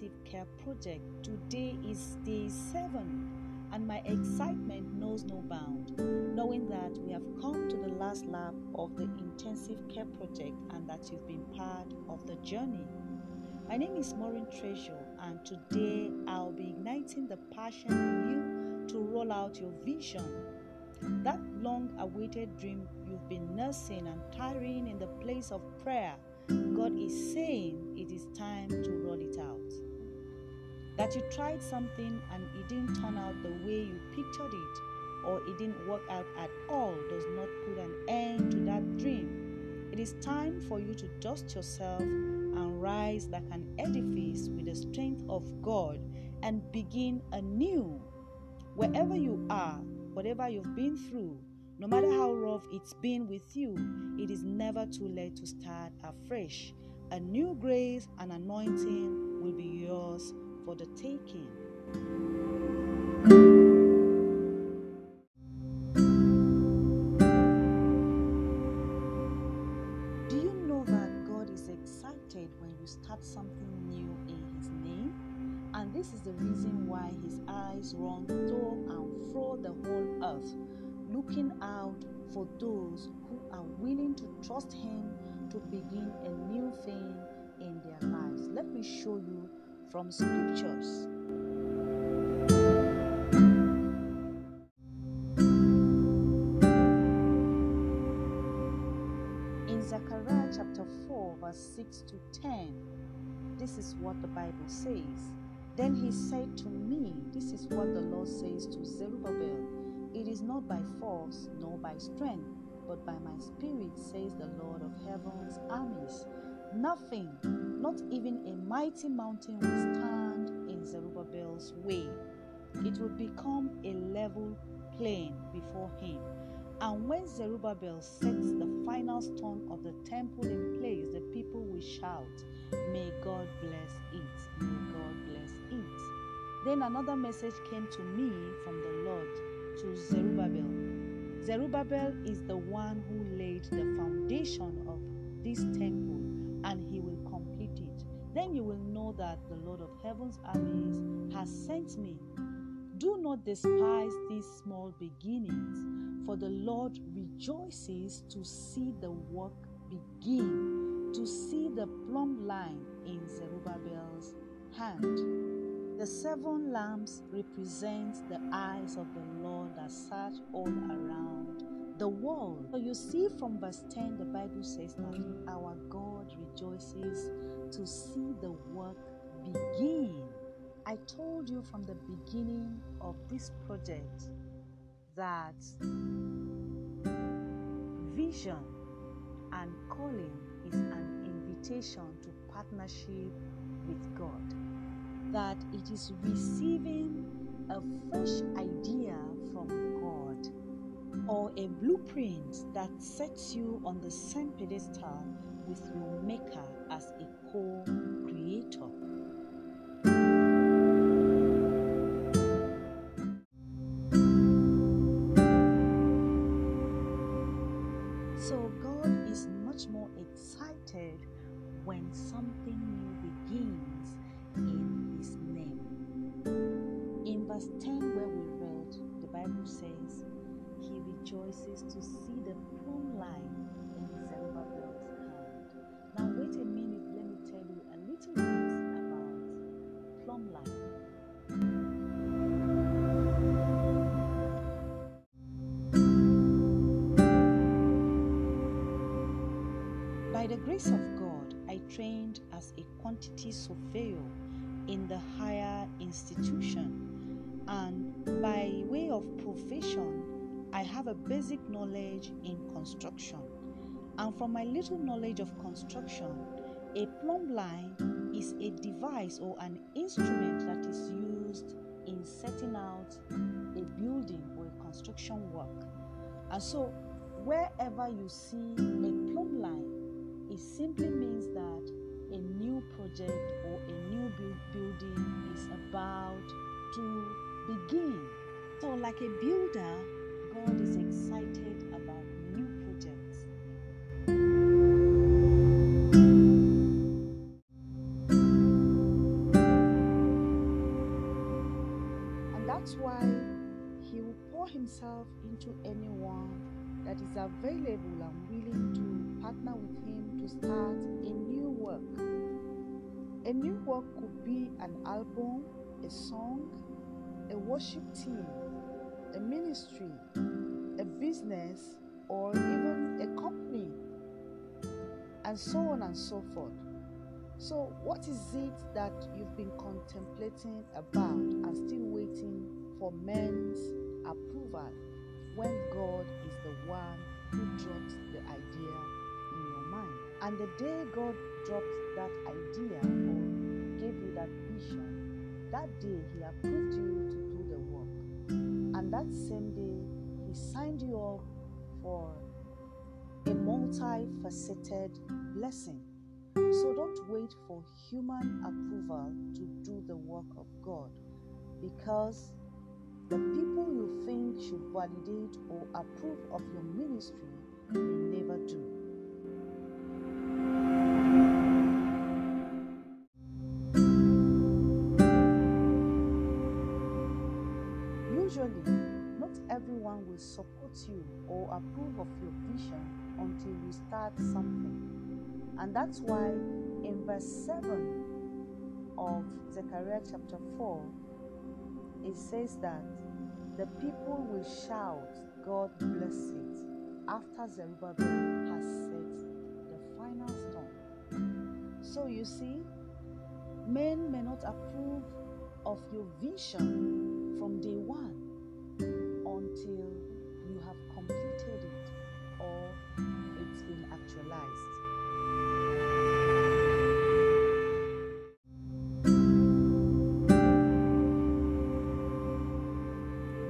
intensive care project. Today is day seven, and my excitement knows no bound, knowing that we have come to the last lap of the intensive care project and that you've been part of the journey. My name is Maureen Treasure, and today I'll be igniting the passion in you to roll out your vision. That long awaited dream you've been nursing and tarrying in the place of prayer, God is saying it is time to roll it out. That you tried something and it didn't turn out the way you pictured it, or it didn't work out at all, does not put an end to that dream. It is time for you to dust yourself and rise like an edifice with the strength of God and begin anew. Wherever you are, whatever you've been through, no matter how rough it's been with you, it is never too late to start afresh. A new grace and anointing will be yours for the taking. Do you know that God is excited when you start something new in His name? And this is the reason why His eyes run to and fro the whole earth, looking out for those who are willing to trust Him to begin a new thing in their lives. Let me show you from scriptures. In Zechariah chapter 4, verse 6 to 10, this is what the Bible says. Then he said to me, This is what the Lord says to Zerubbabel It is not by force nor by strength, but by my spirit, says the Lord of heaven's armies. Nothing, not even a mighty mountain, will stand in Zerubbabel's way. It will become a level plain before him. And when Zerubbabel sets the final stone of the temple in place, the people will shout, May God bless it! May God bless it! Then another message came to me from the Lord to Zerubbabel. Zerubbabel is the one who laid the foundation of this temple, and he will. Then you will know that the Lord of heaven's armies has sent me. Do not despise these small beginnings, for the Lord rejoices to see the work begin, to see the plumb line in Zerubbabel's hand. The seven lamps represent the eyes of the Lord that search all around the world. So you see from verse 10, the Bible says that our God rejoices to see the work begin. I told you from the beginning of this project that vision and calling is an invitation to partnership with God. That it is receiving a fresh idea from God or a blueprint that sets you on the same pedestal with your Maker as a co creator. So, God is much more excited when something new begins in His name. In verse 10, where we read, the Bible says, rejoices to see the plumb line in Zerubbabel's hand. Now, wait a minute, let me tell you a little bit about plumb line. By the grace of God, I trained as a quantity surveyor in the higher institution, and by way of profession, I have a basic knowledge in construction. And from my little knowledge of construction, a plumb line is a device or an instrument that is used in setting out a building or a construction work. And so, wherever you see a plumb line, it simply means that a new project or a new building is about to begin. So, like a builder, world is excited about new projects. And that's why he will pour himself into anyone that is available and willing to partner with him to start a new work. A new work could be an album, a song, a worship team, a ministry, a business, or even a company, and so on and so forth. So, what is it that you've been contemplating about and still waiting for men's approval when God is the one who drops the idea in your mind? And the day God dropped that idea or gave you that vision, that day He approved you That same day, He signed you up for a multifaceted blessing. So don't wait for human approval to do the work of God because the people you think should validate or approve of your ministry may never do. Usually, everyone will support you or approve of your vision until you start something. And that's why in verse 7 of Zechariah chapter 4, it says that the people will shout, God bless it, after Zerubbabel has set the final stone. So you see, men may not approve of your vision from day one until you have completed it or it's been actualized.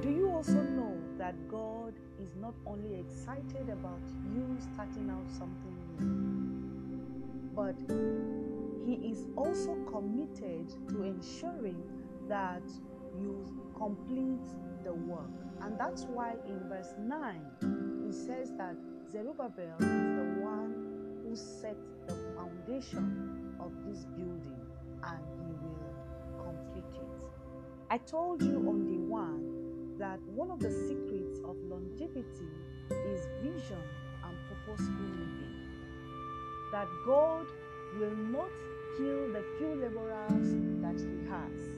Do you also know that God is not only excited about you starting out something new, but He is also committed to ensuring that you complete the work. And that's why in verse 9 it says that Zerubbabel is the one who set the foundation of this building and he will complete it. I told you on day one that one of the secrets of longevity is vision and purposeful living. That God will not kill the few laborers that He has,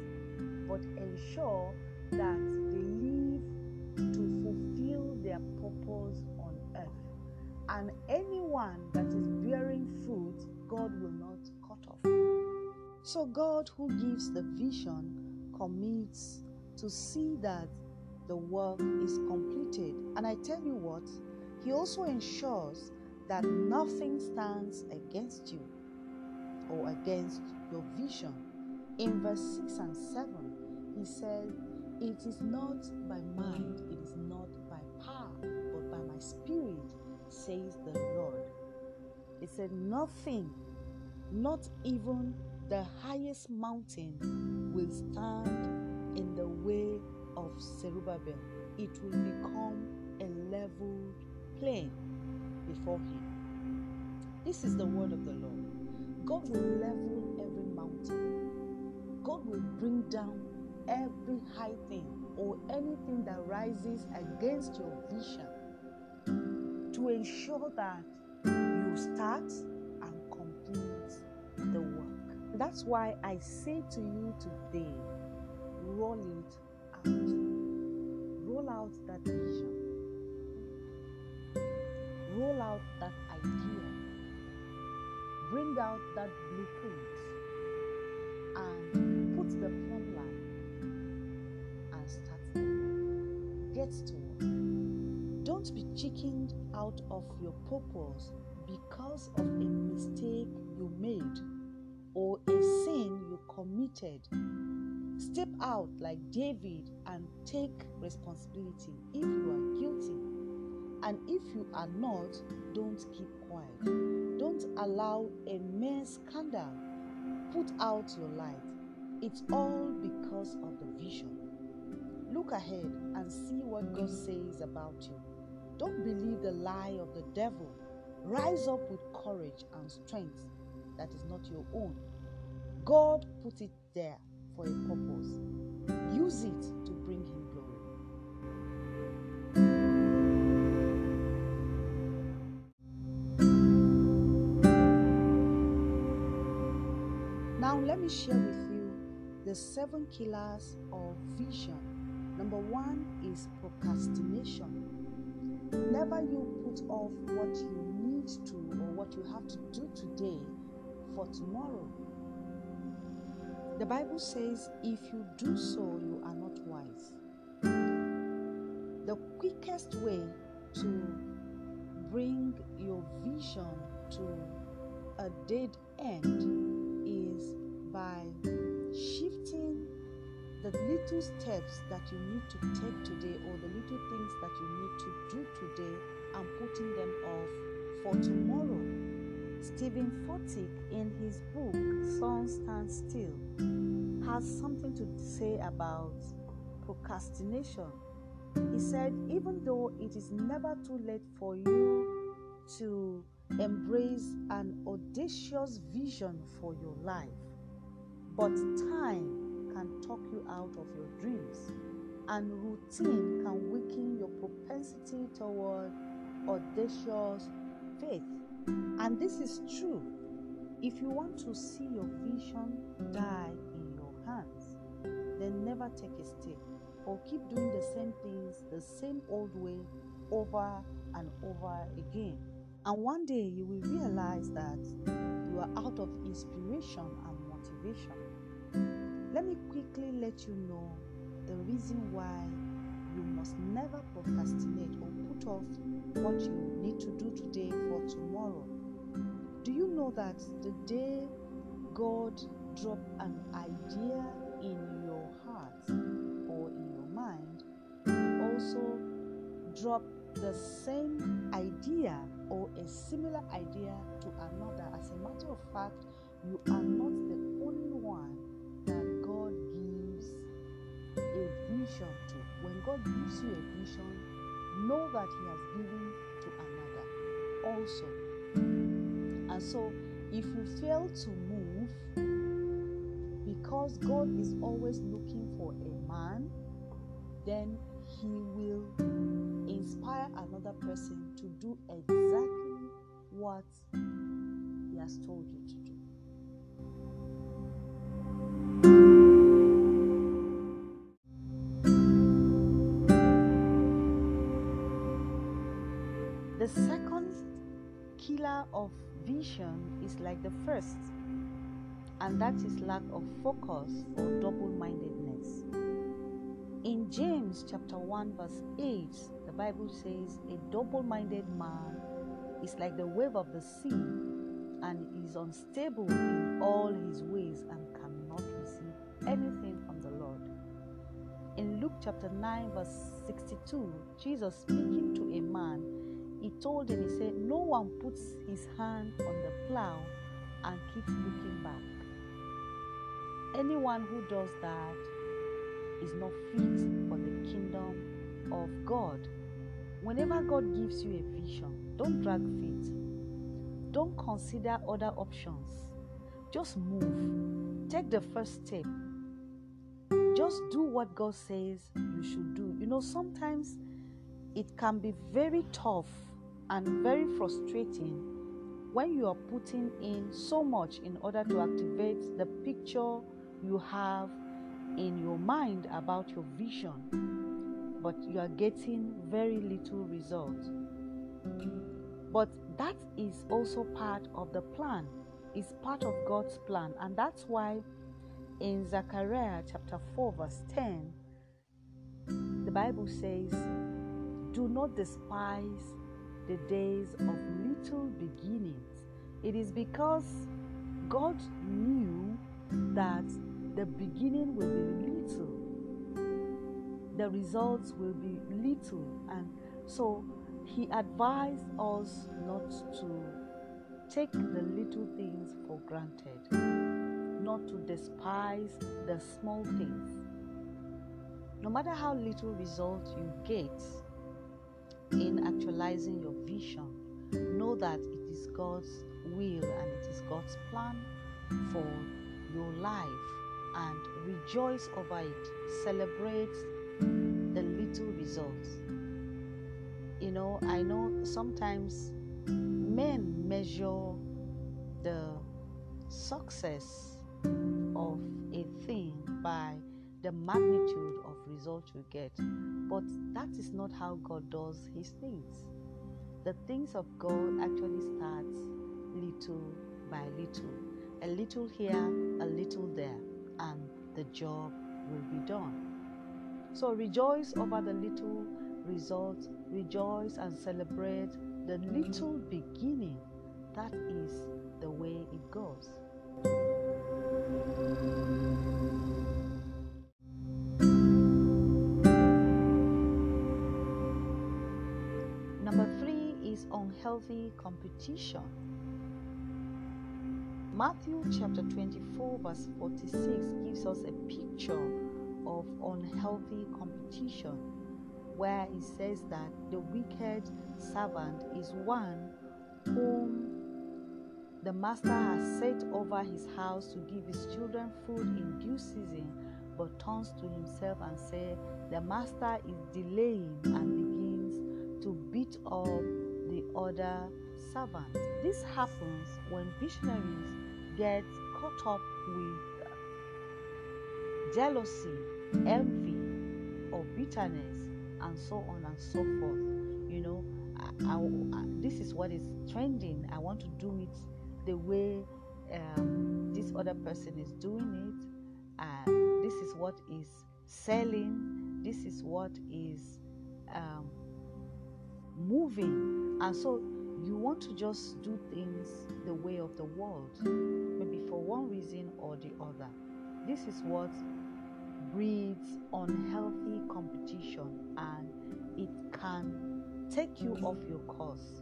but ensure that So, God, who gives the vision, commits to see that the work is completed. And I tell you what, He also ensures that nothing stands against you or against your vision. In verse 6 and 7, He said, It is not by mind, it is not by power, but by my spirit, says the Lord. He said, Nothing, not even the highest mountain, will stand in the way of Zerubbabel. It will become a leveled plain before him. This is the word of the Lord. God will level every mountain. God will bring down every high thing or anything that rises against your vision to ensure that you start That's why I say to you today roll it out. Roll out that vision. Roll out that idea. Bring out that blueprint and put the line and start the work. Get to work. Don't be chickened out of your purpose because of a mistake you made or a sin you committed. Step out like David and take responsibility if you are guilty. And if you are not, don't keep quiet. Don't allow a mere scandal put out your light. It's all because of the vision. Look ahead and see what God says about you. Don't believe the lie of the devil. Rise up with courage and strength that is not your own. God put it there for a purpose. Use it to bring Him glory. Now, let me share with you the seven killers of vision. Number one is procrastination. Never you put off what you need to or what you have to do today for tomorrow. The Bible says, if you do so, you are not wise. The quickest way to bring your vision to a dead end is by shifting the little steps that you need to take today or the little things that you need to do today and putting them off for tomorrow. Steven Furtick, in his book Sun Stand Still, has something to say about procrastination. He said, even though it is never too late for you to embrace an audacious vision for your life, but time can talk you out of your dreams, and routine can weaken your propensity toward audacious faith. And this is true. If you want to see your vision die in your hands, then never take a step or keep doing the same things the same old way over and over again. And one day you will realize that you are out of inspiration and motivation. Let me quickly let you know the reason why you must never procrastinate or put off what you need to do today for tomorrow. Do you know that the day God dropped an idea in your heart or in your mind, He also dropped the same idea or a similar idea to another? As a matter of fact, you are not the only one that God gives a vision to. When God gives you a vision, know that He has given to another also. And so, if you fail to move, because God is always looking for a man, then He will inspire another person to do exactly what He has told you to do. The second killer of vision is like the first, and that is lack of focus or double mindedness. In James chapter 1, verse 8, the Bible says, A double minded man is like the wave of the sea and is unstable in all his ways and cannot receive anything from the Lord. In Luke chapter 9, verse 62, Jesus speaking to a man told him, he said, No one puts his hand on the plow and keeps looking back. Anyone who does that is not fit for the kingdom of God. Whenever God gives you a vision, don't drag feet. Don't consider other options. Just move. Take the first step. Just do what God says you should do. You know, sometimes it can be very tough and very frustrating when you are putting in so much in order to activate the picture you have in your mind about your vision, but you are getting very little result. But that is also part of the plan, is part of God's plan, and that's why in Zechariah chapter 4, verse 10, the Bible says, Do not despise the days of little beginnings. It is because God knew that the beginning will be little, the results will be little, and so He advised us not to take the little things for granted, not to despise the small things. No matter how little result you get, in actualizing your vision, know that it is God's will and it is God's plan for your life and rejoice over it. Celebrate the little results. You know, I know sometimes men measure the success of a thing by the magnitude of result you get. But that is not how God does his things. The things of God actually starts little by little. A little here, a little there, and the job will be done. So rejoice over the little results, rejoice and celebrate the little beginning. That is the way it goes. Unhealthy competition. Matthew chapter 24, verse 46 gives us a picture of unhealthy competition where it says that the wicked servant is one whom the master has set over his house to give his children food in due season, but turns to himself and says, The master is delaying and begins to beat up other servants. This happens when visionaries get caught up with jealousy, envy, or bitterness, and so on and so forth. You know, I, I, this is what is trending. I want to do it the way um, this other person is doing it. This is what is selling. This is what is um, moving. And so you want to just do things the way of the world, maybe for one reason or the other. This is what breeds unhealthy competition and it can take you off your course.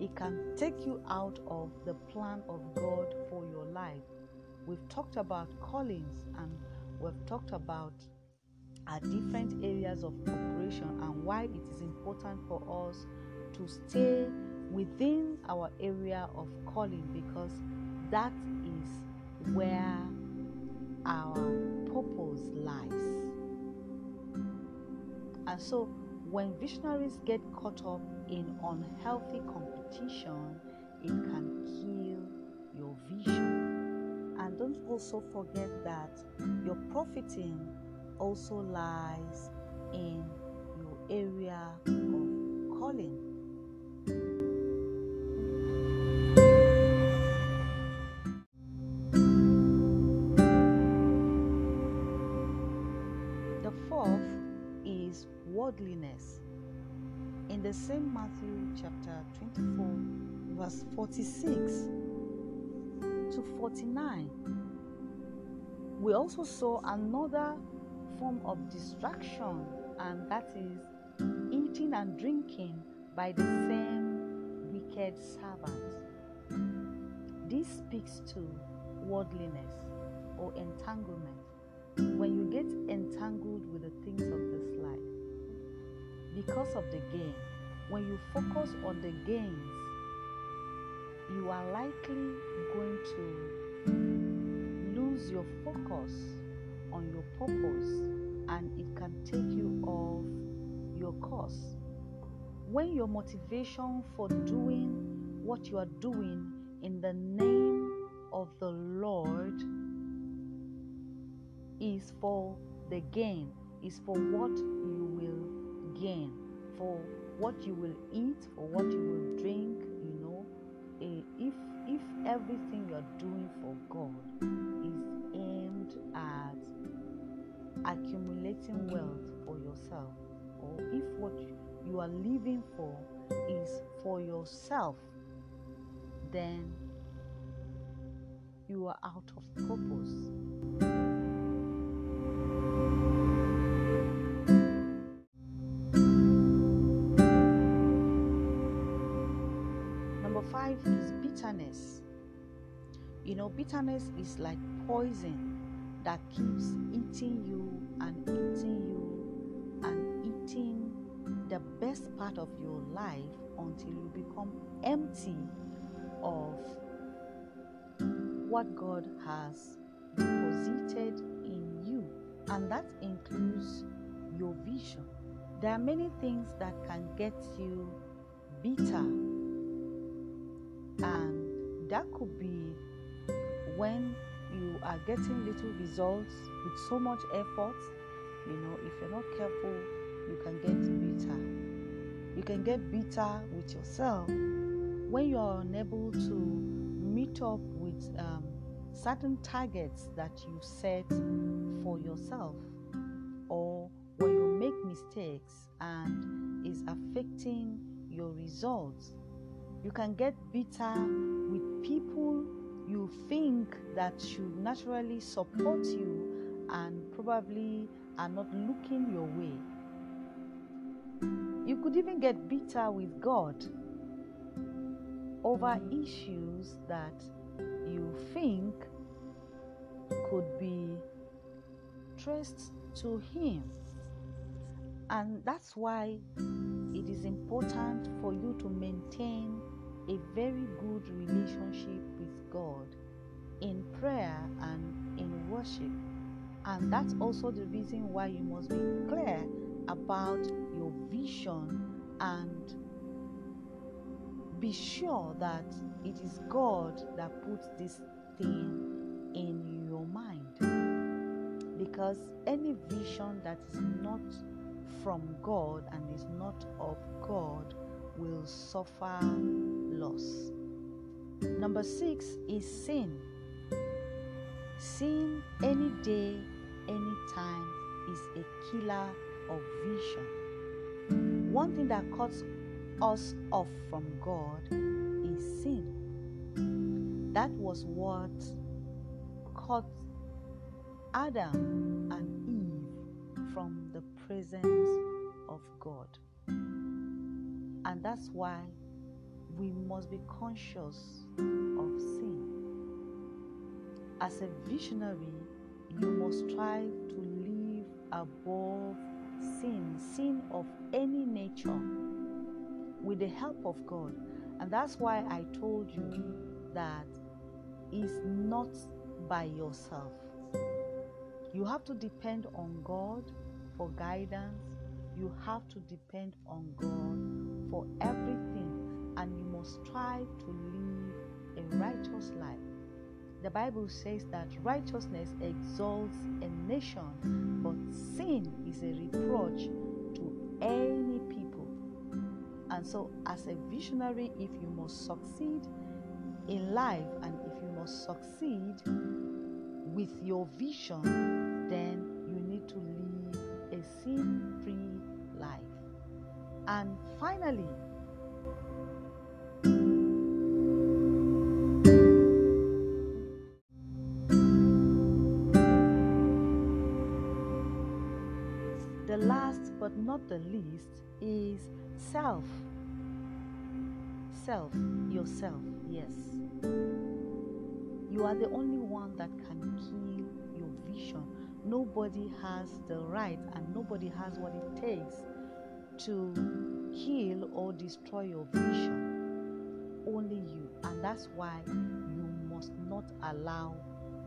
It can take you out of the plan of God for your life. We've talked about callings and we've talked about our different areas of operation and why it is important for us to stay within our area of calling because that is where our purpose lies. And so, when visionaries get caught up in unhealthy competition, it can kill your vision. And don't also forget that your profiting also lies in your area of calling. The fourth is worldliness. In the same Matthew chapter 24, verse 46 to 49, we also saw another form of distraction, and that is eating and drinking by the same wicked servant. This speaks to worldliness or entanglement. When you get entangled with the things of this life because of the gain, when you focus on the gains, you are likely going to lose your focus on your purpose and it can take you off your course. When your motivation for doing what you are doing in the name of the Lord is for the gain, is for what you will gain, for what you will eat, for what you will drink, you know. If if everything you are doing for God is aimed at accumulating wealth for yourself, or if what you are living for is for yourself, then you are out of purpose. Number five is bitterness. You know, bitterness is like poison that keeps eating you and eating you and eating the best part of your life until you become empty of what God has deposited in you. And that includes your vision. There are many things that can get you bitter and that could be when you are getting little results with so much effort, you know, if you're not careful, you can get bitter. You can get bitter with yourself when you are unable to meet up with um, certain targets that you set for yourself, or when you make mistakes and is affecting your results. You can get bitter with people you think that should naturally support you and probably are not looking your way. You could even get bitter with God over issues that you think could be traced to Him. And that's why it is important for you to maintain a very good relationship with God in prayer and in worship. And that's also the reason why you must be clear about your vision and be sure that it is God that puts this thing in your mind. Because any vision that is not from God and is not of God will suffer loss. Number six is sin. Sin any day, any time is a killer of vision. One thing that cuts us off from God is sin. That was what cut Adam and Eve from the presence of God. And that's why we must be conscious of sin. As a visionary, you must strive to live above sin, sin of any nature, with the help of God. And that's why I told you that it's not by yourself. You have to depend on God for guidance. You have to depend on God for everything, and you must strive to live a righteous life. The Bible says that righteousness exalts a nation, but sin is a reproach to any people. And so, as a visionary, if you must succeed in life and if you must succeed with your vision, then you need to live a sin free life. And finally, not the least is self. Self, yourself, yes. You are the only one that can kill your vision. Nobody has the right and nobody has what it takes to kill or destroy your vision. Only you. And that's why you must not allow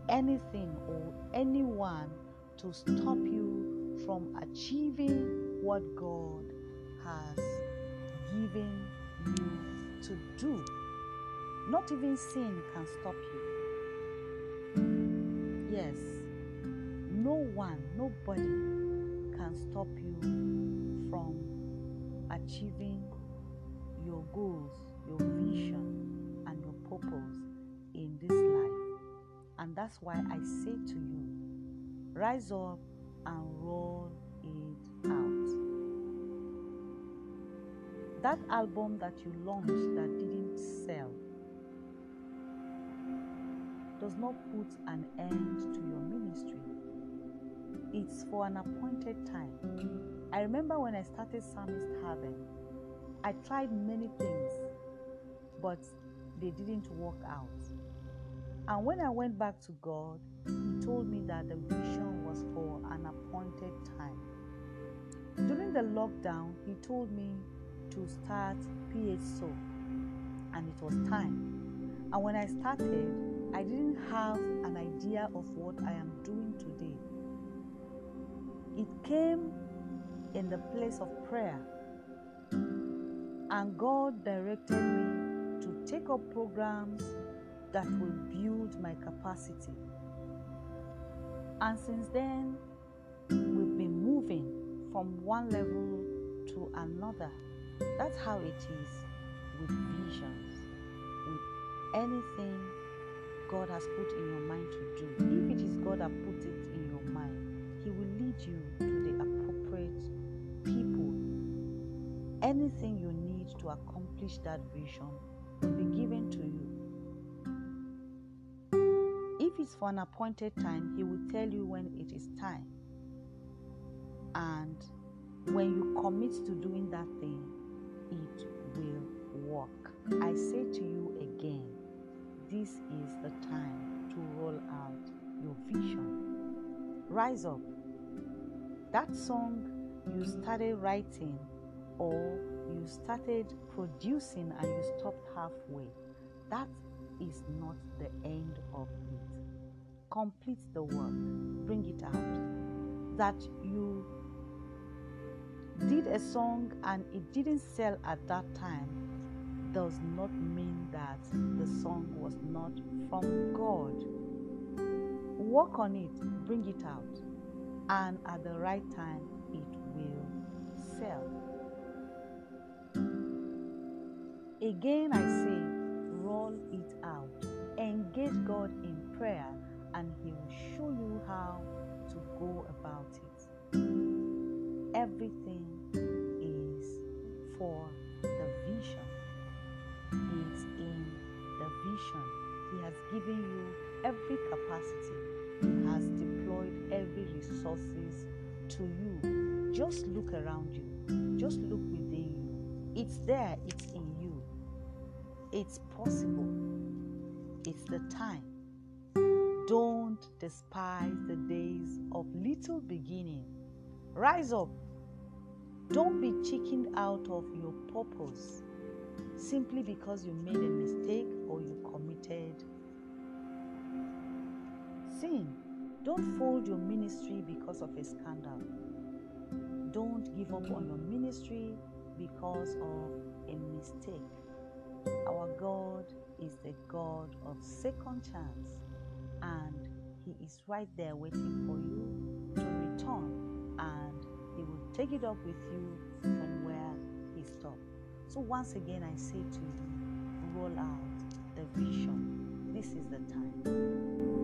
anything or anyone to stop you from achieving what God has given you to do. Not even sin can stop you. Yes, no one, nobody can stop you from achieving your goals, your vision, and your purpose in this life. And that's why I say to you, rise up and roll That album that you launched that didn't sell does not put an end to your ministry. It's for an appointed time. I remember when I started Psalmist Haven, I tried many things, but they didn't work out. And when I went back to God, He told me that the vision was for an appointed time. During the lockdown, He told me to start PH and it was time. And when I started, I didn't have an idea of what I am doing today. It came in the place of prayer, and God directed me to take up programs that will build my capacity. And since then, we've been moving from one level to another. That's how it is with visions, with anything God has put in your mind to do. If it is God that put it in your mind, He will lead you to the appropriate people. Anything you need to accomplish that vision will be given to you. If it's for an appointed time, He will tell you when it is time. And when you commit to doing that thing, it will work. I say to you again, this is the time to roll out your vision. Rise up. That song you started writing or you started producing and you stopped halfway, that is not the end of it. Complete the work, bring it out. That you did a song and it didn't sell at that time does not mean that the song was not from God. Work on it, bring it out, and at the right time it will sell. Again, I say, roll it out. Engage God in prayer, and He will show you how to go about it. Everything is for the vision. It's in the vision. He has given you every capacity. He has deployed every resources to you. Just look around you. Just look within you. It's there. It's in you. It's possible. It's the time. Don't despise the days of little beginning. Rise up. Don't be chickened out of your purpose simply because you made a mistake or you committed sin. Don't fold your ministry because of a scandal. Don't give up on your ministry because of a mistake. Our God is the God of second chance, and He is right there waiting for you to return, and He will take it up with you from where He stopped. So, once again, I say to you, roll out the vision. This is the time.